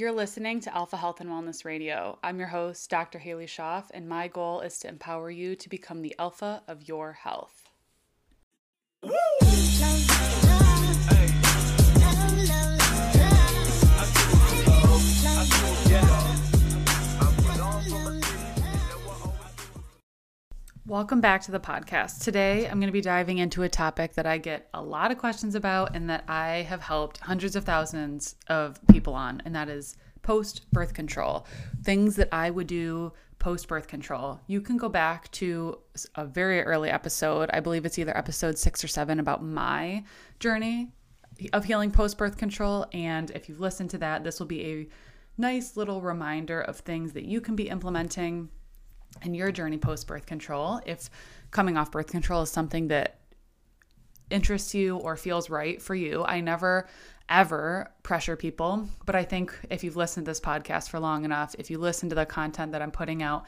You're listening to Alpha Health and Wellness Radio. I'm your host, Dr. Halie Schoff, and my goal is to empower you to become the alpha of your health. Welcome back to the podcast. Today, I'm going to be diving into a topic that I get a lot of questions about and that I have helped hundreds of thousands of people on, and that is post birth control. Things that I would do post birth control. You can go back to a very early episode. I believe it's either episode six or seven about my journey of healing post birth control. And if you've listened to that, this will be a nice little reminder of things that you can be implementing in your journey post birth control, if coming off birth control is something that interests you or feels right for you, I never ever pressure people. But I think if you've listened to this podcast for long enough, if you listen to the content that I'm putting out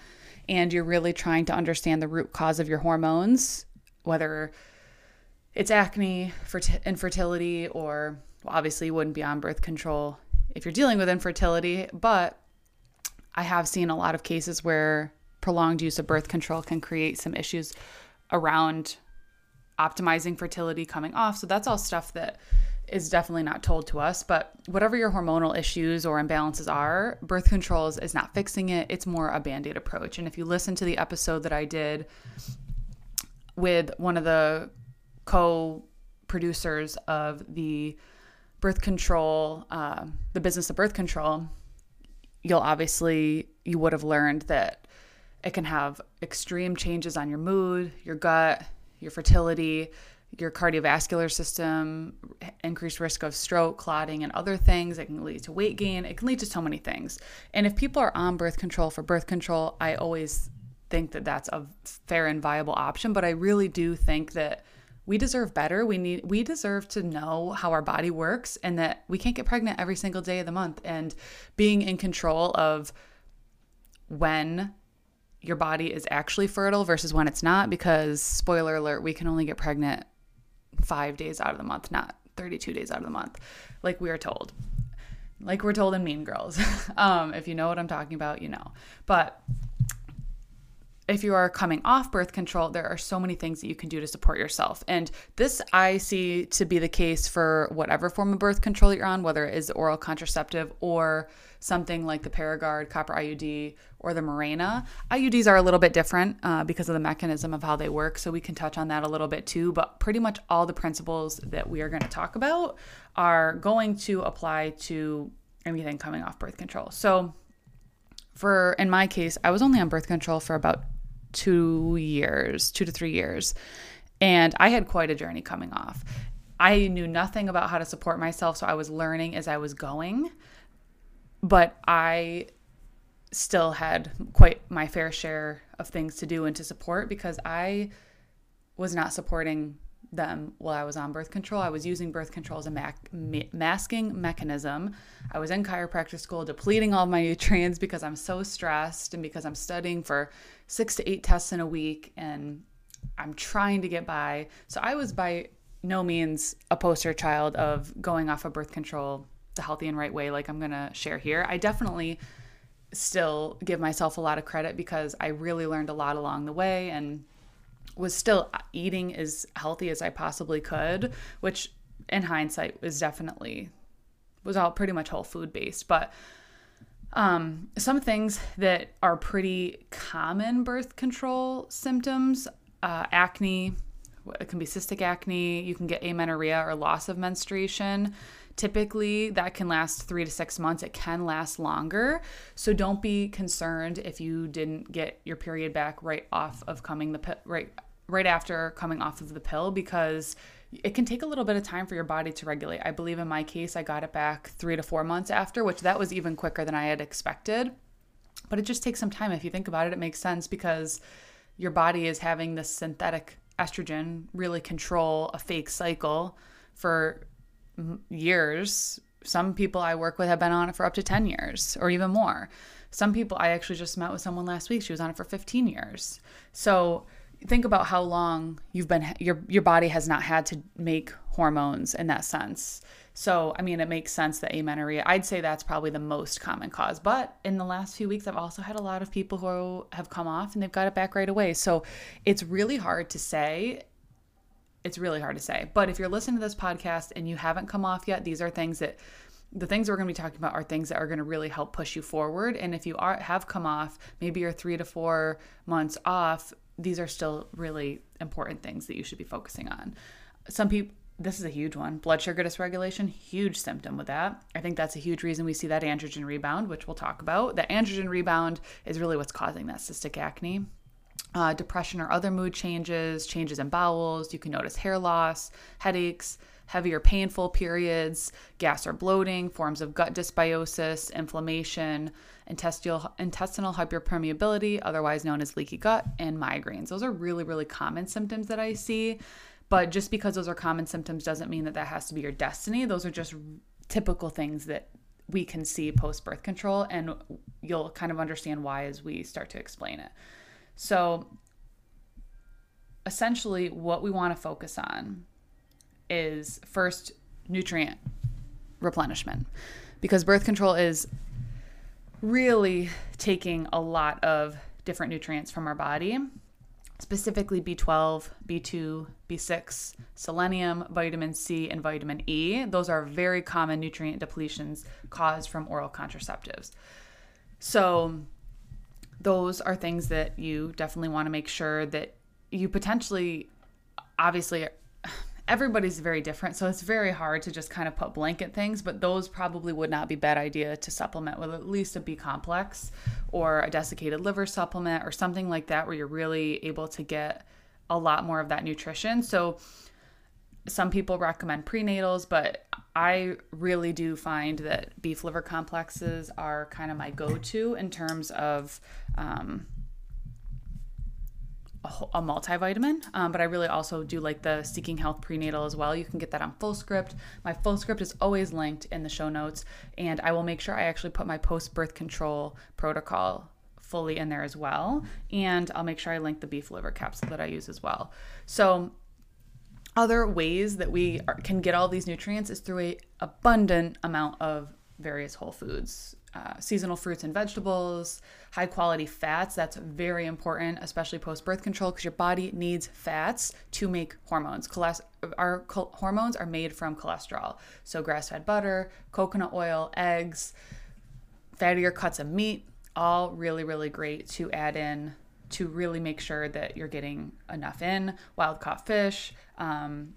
and you're really trying to understand the root cause of your hormones, whether it's acne, infertility, or well, obviously you wouldn't be on birth control if you're dealing with infertility, but I have seen a lot of cases where prolonged use of birth control can create some issues around optimizing fertility coming off. So that's all stuff that is definitely not told to us. But whatever your hormonal issues or imbalances are, birth control is, is not fixing it. It's more a band aid approach. And if you listen to the episode that I did with one of the co producers of the birth control, uh, the business of birth control, you'll obviously, you would have learned that it can have extreme changes on your mood, your gut, your fertility, your cardiovascular system, increased risk of stroke, clotting, and other things. It can lead to weight gain. It can lead to so many things. And if people are on birth control for birth control, I always think that that's a fair and viable option. But I really do think that we deserve better. We need we deserve to know how our body works and that we can't get pregnant every single day of the month. And being in control of when your body is actually fertile versus when it's not because spoiler alert we can only get pregnant 5 days out of the month not 32 days out of the month like we are told. Like we're told in mean girls. Um, if you know what i'm talking about you know. But if you are coming off birth control, there are so many things that you can do to support yourself. And this I see to be the case for whatever form of birth control you're on, whether it is oral contraceptive or something like the Paragard, copper IUD, or the Mirena. IUDs are a little bit different uh, because of the mechanism of how they work, so we can touch on that a little bit too. But pretty much all the principles that we are going to talk about are going to apply to anything coming off birth control. So, for in my case, I was only on birth control for about two years, two to three years. And I had quite a journey coming off. I knew nothing about how to support myself, so I was learning as I was going but I still had quite my fair share of things to do and to support because I was not supporting them while I was on birth control. I was using birth control as a masking mechanism. I was in chiropractic school depleting all my nutrients because I'm so stressed and because I'm studying for six to eight tests in a week and I'm trying to get by. So I was by no means a poster child of going off of birth control the healthy and right way, like I'm going to share here. I definitely still give myself a lot of credit because I really learned a lot along the way and was still eating as healthy as I possibly could, which in hindsight was definitely was all pretty much whole food based, but um, some things that are pretty common birth control symptoms, uh, acne, it can be cystic acne, you can get amenorrhea or loss of menstruation. Typically, that can last three to six months. It can last longer. So don't be concerned if you didn't get your period back right off of coming the right right after coming off of the pill because it can take a little bit of time for your body to regulate. I believe in my case, I got it back three to four months after, which that was even quicker than I had expected. But it just takes some time. If you think about it, it makes sense because your body is having this synthetic estrogen really control a fake cycle for years. Some people I work with have been on it for up to 10 years or even more. Some people I actually just met with someone last week. She was on it for 15 years. So think about how long you've been your your body has not had to make hormones in that sense. So, I mean, it makes sense that amenorrhea, I'd say that's probably the most common cause. But in the last few weeks, I've also had a lot of people who have come off and they've got it back right away. So, it's really hard to say. It's really hard to say. But if you're listening to this podcast and you haven't come off yet, these are things that the things we're going to be talking about are things that are going to really help push you forward. And if you are have come off, maybe you're three to four months off, these are still really important things that you should be focusing on. Some people this is a huge one. Blood sugar dysregulation, huge symptom with that. I think that's a huge reason we see that androgen rebound, which we'll talk about. The androgen rebound is really what's causing that cystic acne. Uh, depression or other mood changes, changes in bowels. You can notice hair loss, headaches, heavier painful periods, gas or bloating, forms of gut dysbiosis, inflammation, intestinal, intestinal hyperpermeability, otherwise known as leaky gut, and migraines. Those are really, really common symptoms that I see. But just because those are common symptoms doesn't mean that that has to be your destiny. Those are just typical things that we can see post birth control, and you'll kind of understand why as we start to explain it. So, essentially, what we want to focus on is first nutrient replenishment because birth control is really taking a lot of different nutrients from our body specifically B12, B2, B6, selenium, vitamin C, and vitamin E. Those are very common nutrient depletions caused from oral contraceptives. So, those are things that you definitely want to make sure that you potentially, obviously, everybody's very different. So, it's very hard to just kind of put blanket things, but those probably would not be bad idea to supplement with at least a B complex or a desiccated liver supplement or something like that where you're really able to get a lot more of that nutrition. So some people recommend prenatals, but I really do find that beef liver complexes are kind of my go to in terms of um, a, multivitamin, um, but I really also do like the Seeking Health prenatal as well. You can get that on Fullscript. My Fullscript is always linked in the show notes, and I will make sure I actually put my post birth control protocol fully in there as well. And I'll make sure I link the beef liver capsule that I use as well. So, other ways that we are, can get all these nutrients is through a abundant amount of various whole foods uh, seasonal fruits and vegetables, high quality fats. That's very important, especially post birth control, because your body needs fats to make hormones. Cholest- our hormones are made from cholesterol. So, grass fed butter, coconut oil, eggs, fattier cuts of meat, all really, really great to add in to really make sure that you're getting enough in. Wild caught fish. Um,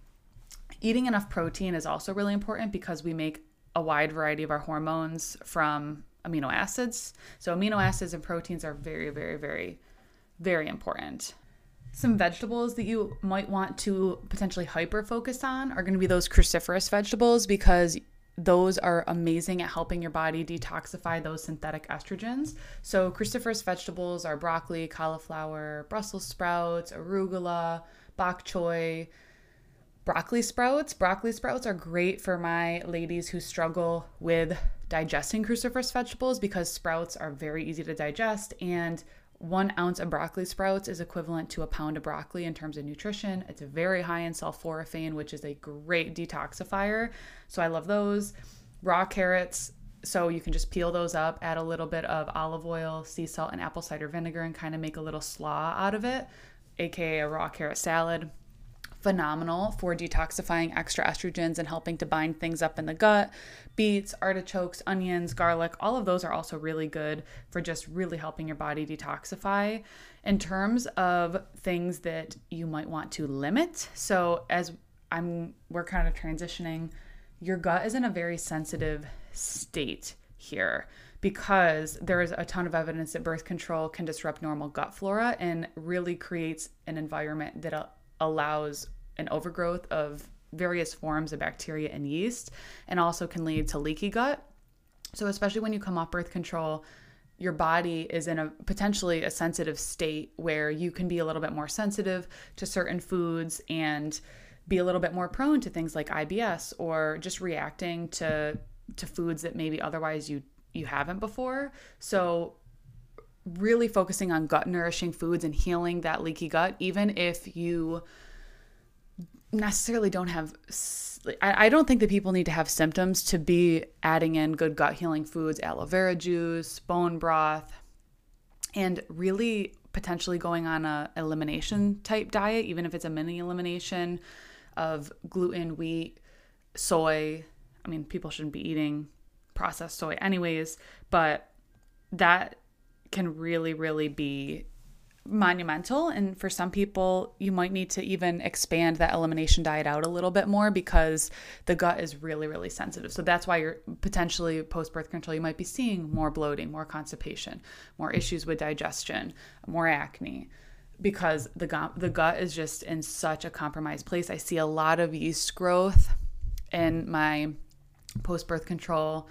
eating enough protein is also really important because we make a wide variety of our hormones from amino acids. So, amino acids and proteins are very, very, very, very important. Some vegetables that you might want to potentially hyper focus on are going to be those cruciferous vegetables because those are amazing at helping your body detoxify those synthetic estrogens. So, cruciferous vegetables are broccoli, cauliflower, Brussels sprouts, arugula, bok choy, broccoli sprouts. Broccoli sprouts are great for my ladies who struggle with digesting cruciferous vegetables because sprouts are very easy to digest and one ounce of broccoli sprouts is equivalent to a pound of broccoli in terms of nutrition. It's very high in sulforaphane, which is a great detoxifier. So I love those. Raw carrots, so you can just peel those up, add a little bit of olive oil, sea salt, and apple cider vinegar, and kind of make a little slaw out of it, aka a raw carrot salad phenomenal for detoxifying extra estrogens and helping to bind things up in the gut. Beets, artichokes, onions, garlic, all of those are also really good for just really helping your body detoxify. In terms of things that you might want to limit, so as I'm we're kind of transitioning, your gut is in a very sensitive state here because there is a ton of evidence that birth control can disrupt normal gut flora and really creates an environment that allows an overgrowth of various forms of bacteria and yeast, and also can lead to leaky gut. So, especially when you come off birth control, your body is in a potentially a sensitive state where you can be a little bit more sensitive to certain foods and be a little bit more prone to things like IBS or just reacting to to foods that maybe otherwise you you haven't before. So really focusing on gut nourishing foods and healing that leaky gut even if you necessarily don't have I, don't think that people need to have symptoms to be adding in good gut healing foods aloe vera juice bone broth and really potentially going on a elimination type diet even if it's a mini elimination of gluten wheat soy. I mean people shouldn't be eating processed soy anyways but that can really really be monumental. And for some people you might need to even expand that elimination diet out a little bit more because the gut is really really sensitive. So that's why you're potentially post birth control you might be seeing more bloating more constipation more issues with digestion more acne because the gut the gut is just in such a compromised place. I see a lot of yeast growth in my post birth control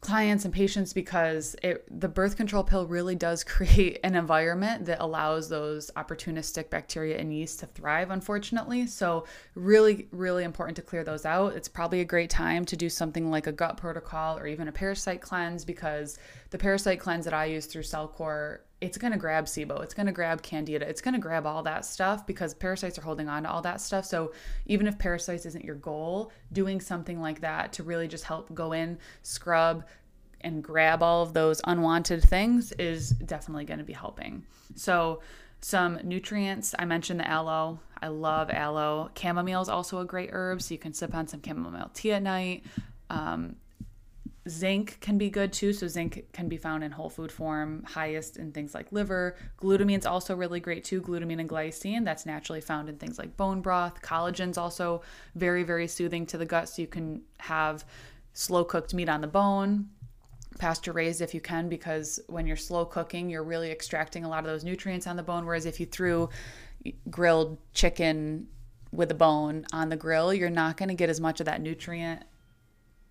clients and patients because it the birth control pill really does create an environment that allows those opportunistic bacteria and yeast to thrive unfortunately. So really really important to clear those out. It's probably a great time to do something like a gut protocol or even a parasite cleanse because the parasite cleanse that I use through Cellcore it's going to grab SIBO, it's going to grab Candida, it's going to grab all that stuff because parasites are holding on to all that stuff. So even if parasites isn't your goal, doing something like that to really just help go in, scrub, and grab all of those unwanted things is definitely going to be helping. So some nutrients. I mentioned the aloe. I love aloe. Chamomile is also a great herb, so you can sip on some chamomile tea at night. Um, Zinc can be good too. So, zinc can be found in whole food form, highest in things like liver. Glutamine is also really great too. Glutamine and glycine, that's naturally found in things like bone broth. Collagen's also very, very soothing to the gut. So, you can have slow cooked meat on the bone, pasture raised if you can, because when you're slow cooking, you're really extracting a lot of those nutrients on the bone. Whereas if you threw grilled chicken with a bone on the grill, you're not going to get as much of that nutrient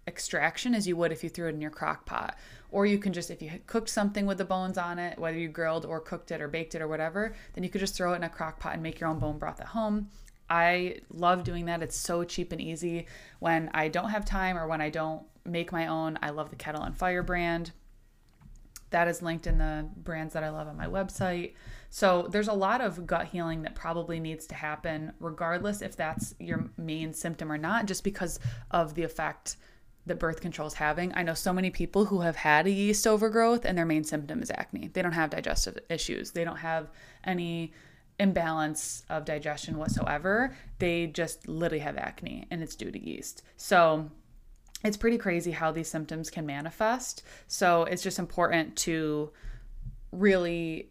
extraction as you would if you threw it in your crock pot. Or you can just, if you cooked something with the bones on it, whether you grilled or cooked it or baked it or whatever, then you could just throw it in a crock pot and make your own bone broth at home. I love doing that. It's so cheap and easy. When I don't have time or when I don't make my own, I love the Kettle and Fire brand. That is linked in the brands that I love on my website. So there's a lot of gut healing that probably needs to happen, regardless if that's your main symptom or not, just because of the effect that birth control is having. I know so many people who have had a yeast overgrowth and their main symptom is acne. They don't have digestive issues. They don't have any imbalance of digestion whatsoever. They just literally have acne and it's due to yeast. So it's pretty crazy how these symptoms can manifest. So it's just important to really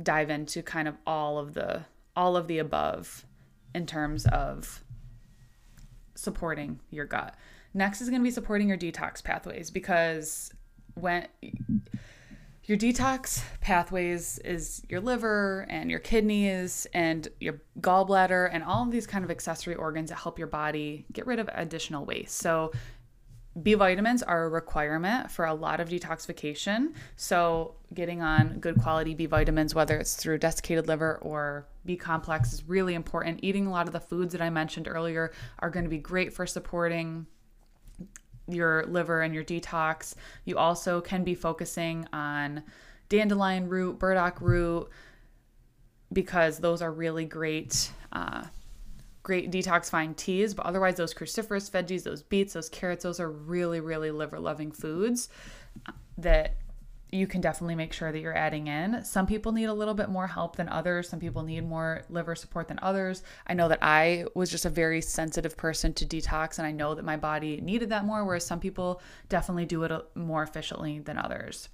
dive into kind of all of the all of the above in terms of supporting your gut. Next is going to be supporting your detox pathways because when your detox pathways is your liver and your kidneys and your gallbladder and all of these kind of accessory organs that help your body get rid of additional waste. So B vitamins are a requirement for a lot of detoxification. So, getting on good quality B vitamins, whether it's through desiccated liver or B complex, is really important. Eating a lot of the foods that I mentioned earlier are going to be great for supporting your liver and your detox. You also can be focusing on dandelion root, burdock root, because those are really great. Uh, great detoxifying teas, but otherwise, those cruciferous veggies, those beets, those carrots, those are really, really liver loving foods that you can definitely make sure that you're adding in. Some people need a little bit more help than others. Some people need more liver support than others. I know that I was just a very sensitive person to detox, and I know that my body needed that more, whereas some people definitely do it more efficiently than others.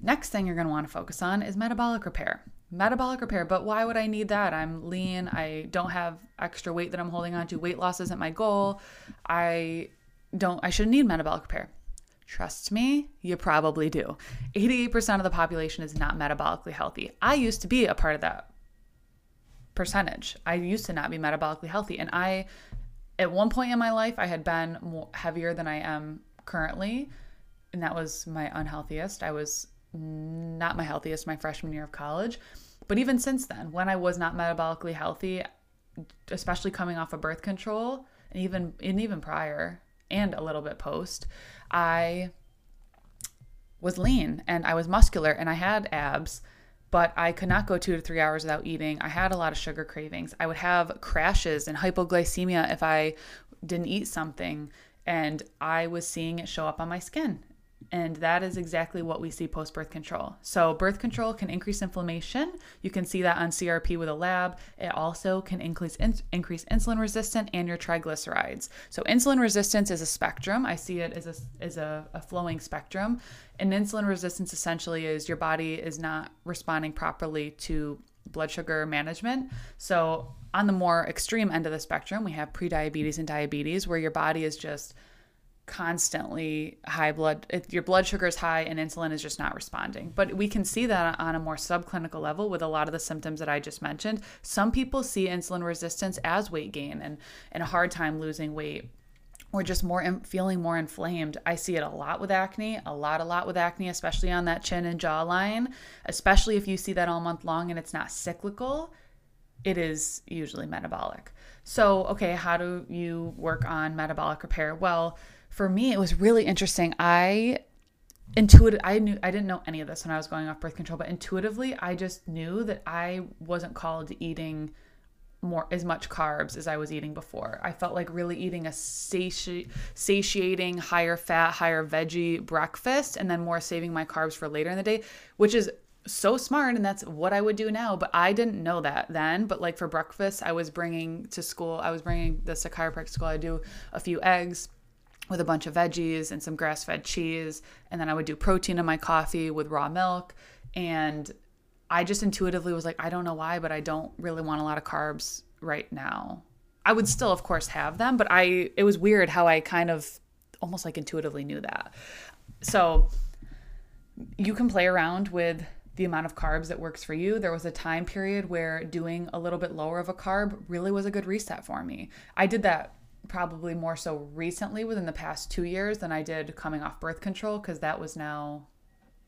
Next thing you're going to want to focus on is metabolic repair. Metabolic repair, but why would I need that? I'm lean. I don't have extra weight that I'm holding on to. Weight loss isn't my goal. I don't I shouldn't need metabolic repair. Trust me, you probably do. 88% of the population is not metabolically healthy. I used to be a part of that percentage. I used to not be metabolically healthy. And I, at one point in my life, I had been more heavier than I am currently. And that was my unhealthiest. I was not my healthiest my freshman year of college. But even since then, when I was not metabolically healthy, especially coming off of birth control, and even and even prior, and a little bit post, I was lean and I was muscular and I had abs, but I could not go two to three hours without eating. I had a lot of sugar cravings. I would have crashes and hypoglycemia if I didn't eat something, and I was seeing it show up on my skin. And that is exactly what we see post birth control. So, birth control can increase inflammation. You can see that on CRP with a lab. It also can increase, in, increase insulin resistance and your triglycerides. So, insulin resistance is a spectrum. I see it as a, as a, a flowing spectrum. And insulin resistance essentially is your body is not responding properly to blood sugar management. So, on the more extreme end of the spectrum, we have prediabetes and diabetes, where your body is just constantly high blood your blood sugar is high and insulin is just not responding. But we can see that on a more subclinical level with a lot of the symptoms that i just mentioned. Some people see insulin resistance as weight gain and, and a hard time losing weight or just more feeling more inflamed. I see it a lot with acne a lot a lot with acne especially on that chin and jawline especially if you see that all month long and it's not cyclical it is usually metabolic. So okay how do you work on metabolic repair? Well for me, it was really interesting. I intuitive I knew I didn't know any of this when I was going off birth control, but intuitively I just knew that I wasn't called to eating more as much carbs as I was eating before. I felt like really eating a sati- satiating, higher fat, higher veggie breakfast and then more saving my carbs for later in the day, which is so smart and that's what I would do now, but I didn't know that then, but like for breakfast, I was bringing to school, I was bringing this to chiropractic school, I do a few eggs, with a bunch of veggies and some grass fed cheese. And then I would do protein in my coffee with raw milk. And I just intuitively was like, I don't know why, but I don't really want a lot of carbs right now. I would still, of course, have them, but I, it was weird how I kind of almost like intuitively knew that. So you can play around with the amount of carbs that works for you. There was a time period where doing a little bit lower of a carb really was a good reset for me. I did that probably more so recently within the past two years than I did coming off birth control because that was now,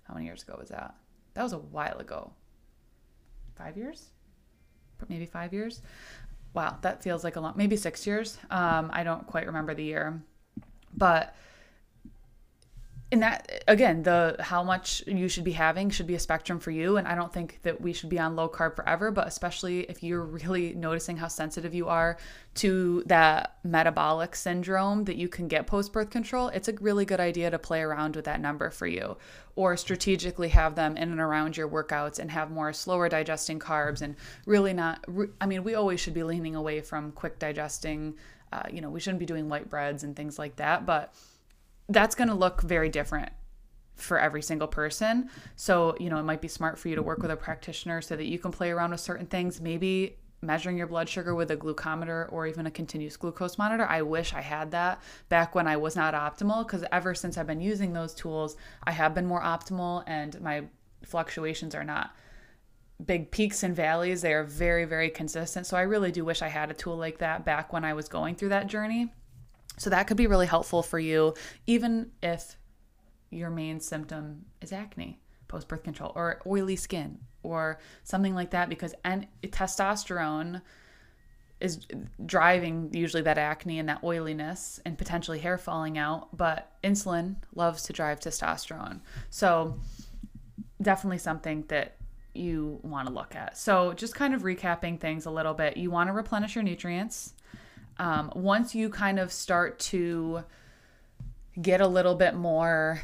how many years ago was that? That was a while ago. Five years? But maybe five years? Wow, that feels like a lot. Maybe six years. Um, I don't quite remember the year. But and that again the how much you should be having should be a spectrum for you. And i don't think that we should be on low carb forever but especially if you're really noticing how sensitive you are to that metabolic syndrome that you can get post birth control it's a really good idea to play around with that number for you. Or strategically have them in and around your workouts and have more slower digesting carbs and really not i mean we always should be leaning away from quick digesting. Uh, you know we shouldn't be doing white breads and things like that but that's going to look very different for every single person. So, you know, it might be smart for you to work with a practitioner so that you can play around with certain things. Maybe measuring your blood sugar with a glucometer or even a continuous glucose monitor. I wish I had that back when I was not optimal because ever since I've been using those tools, I have been more optimal and my fluctuations are not big peaks and valleys. They are very, very consistent. So I really do wish I had a tool like that back when I was going through that journey. So that could be really helpful for you, even if your main symptom is acne, post birth control, or oily skin, or something like that, because and testosterone is driving usually that acne and that oiliness and potentially hair falling out, but insulin loves to drive testosterone. So definitely something that you want to look at. So just kind of recapping things a little bit, you want to replenish your nutrients um, once you kind of start to get a little bit more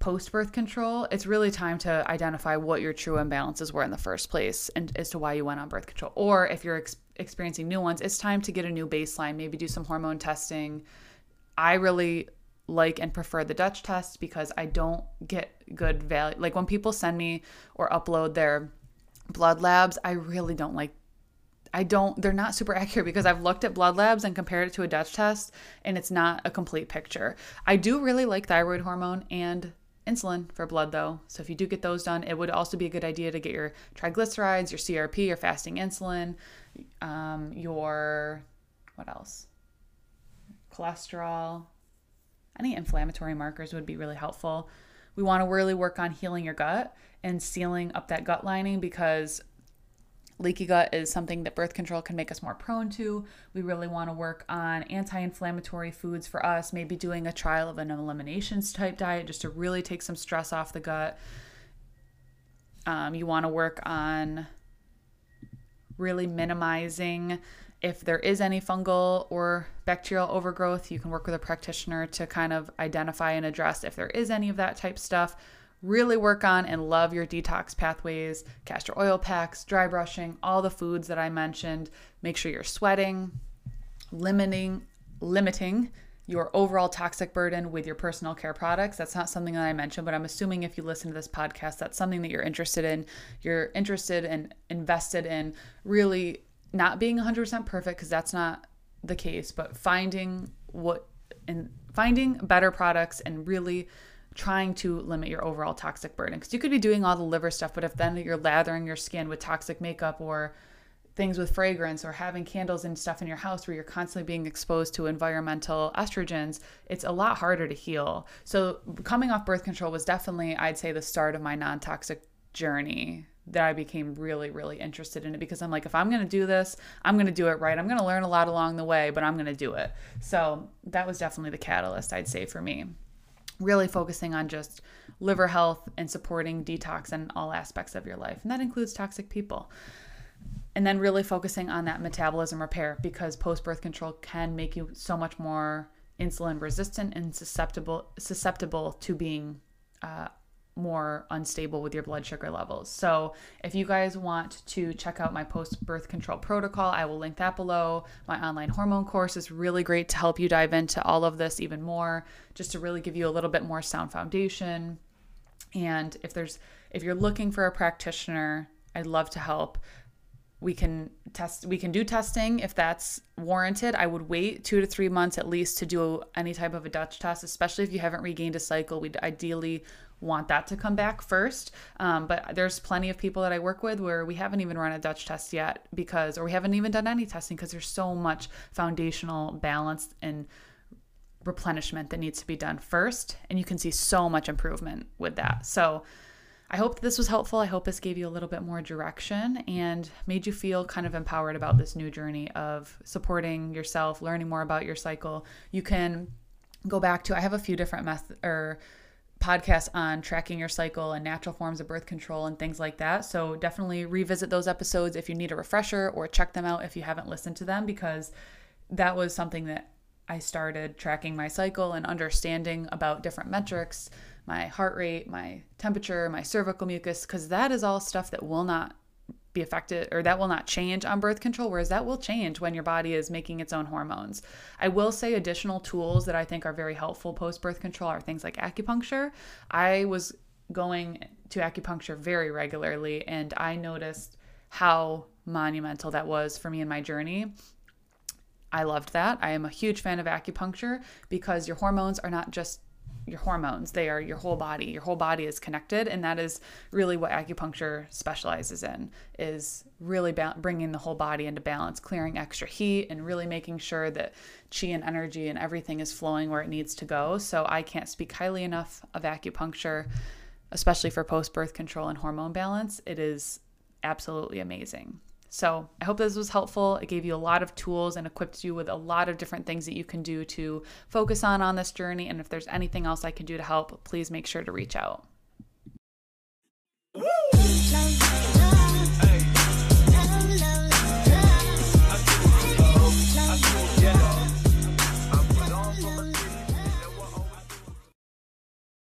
post birth control, it's really time to identify what your true imbalances were in the first place and as to why you went on birth control. Or if you're ex- experiencing new ones, it's time to get a new baseline, maybe do some hormone testing. I really like and prefer the Dutch test because I don't get good value. Like when people send me or upload their blood labs, I really don't like I don't, they're not super accurate because I've looked at blood labs and compared it to a Dutch test and it's not a complete picture. I do really like thyroid hormone and insulin for blood though. So if you do get those done, it would also be a good idea to get your triglycerides, your CRP, your fasting insulin, um, your, what else? Cholesterol, any inflammatory markers would be really helpful. We want to really work on healing your gut and sealing up that gut lining because Leaky gut is something that birth control can make us more prone to. We really want to work on anti inflammatory foods for us, maybe doing a trial of an eliminations type diet just to really take some stress off the gut. Um, you want to work on really minimizing if there is any fungal or bacterial overgrowth. You can work with a practitioner to kind of identify and address if there is any of that type stuff. Really work on and love your detox pathways, castor oil packs, dry brushing, all the foods that I mentioned. Make sure you're sweating, limiting limiting your overall toxic burden with your personal care products. That's not something that I mentioned, but I'm assuming if you listen to this podcast, that's something that you're interested in. You're interested and invested in really not being 100% perfect because that's not the case, but finding what and finding better products and really trying to limit your overall toxic burden because you could be doing all the liver stuff but if then you're lathering your skin with toxic makeup or things with fragrance or having candles and stuff in your house where you're constantly being exposed to environmental estrogens, it's a lot harder to heal. So, coming off birth control was definitely, I'd say, the start of my non toxic journey that I became really, really interested in it because I'm like, if I'm going to do this, I'm going to do it right. I'm going to learn a lot along the way, but I'm going to do it. So, that was definitely the catalyst, I'd say, for me. Really focusing on just liver health and supporting detox in all aspects of your life. And that includes toxic people and then really focusing on that metabolism repair because post birth control can make you so much more insulin resistant and susceptible susceptible to being uh, more unstable with your blood sugar levels. So, if you guys want to check out my post birth control protocol, I will link that below. My online hormone course is really great to help you dive into all of this even more, just to really give you a little bit more sound foundation. And if there's if you're looking for a practitioner, I'd love to help we can test we can do testing if that's warranted i would wait two to three months at least to do any type of a dutch test especially if you haven't regained a cycle we'd ideally want that to come back first um, but there's plenty of people that i work with where we haven't even run a dutch test yet because or we haven't even done any testing because there's so much foundational balance and replenishment that needs to be done first and you can see so much improvement with that so I hope this was helpful. I hope this gave you a little bit more direction and made you feel kind of empowered about this new journey of supporting yourself, learning more about your cycle. You can go back to I have a few different methods or podcasts on tracking your cycle and natural forms of birth control and things like that. So definitely revisit those episodes if you need a refresher or check them out if you haven't listened to them because that was something that I started tracking my cycle and understanding about different metrics my heart rate, my temperature, my cervical mucus, because that is all stuff that will not be affected or that will not change on birth control, whereas that will change when your body is making its own hormones. I will say additional tools that I think are very helpful post birth control are things like acupuncture. I was going to acupuncture very regularly and I noticed how monumental that was for me in my journey. I loved that. I am a huge fan of acupuncture because your hormones are not just your hormones. They are your whole body. Your whole body is connected and that is really what acupuncture specializes in is really ba- bringing the whole body into balance clearing extra heat and really making sure that chi and energy and everything is flowing where it needs to go. So i can't speak highly enough of acupuncture especially for post birth control and hormone balance. It is absolutely amazing so I hope this was helpful. It gave you a lot of tools and equipped you with a lot of different things that you can do to focus on on this journey. And if there's anything else I can do to help, please make sure to reach out.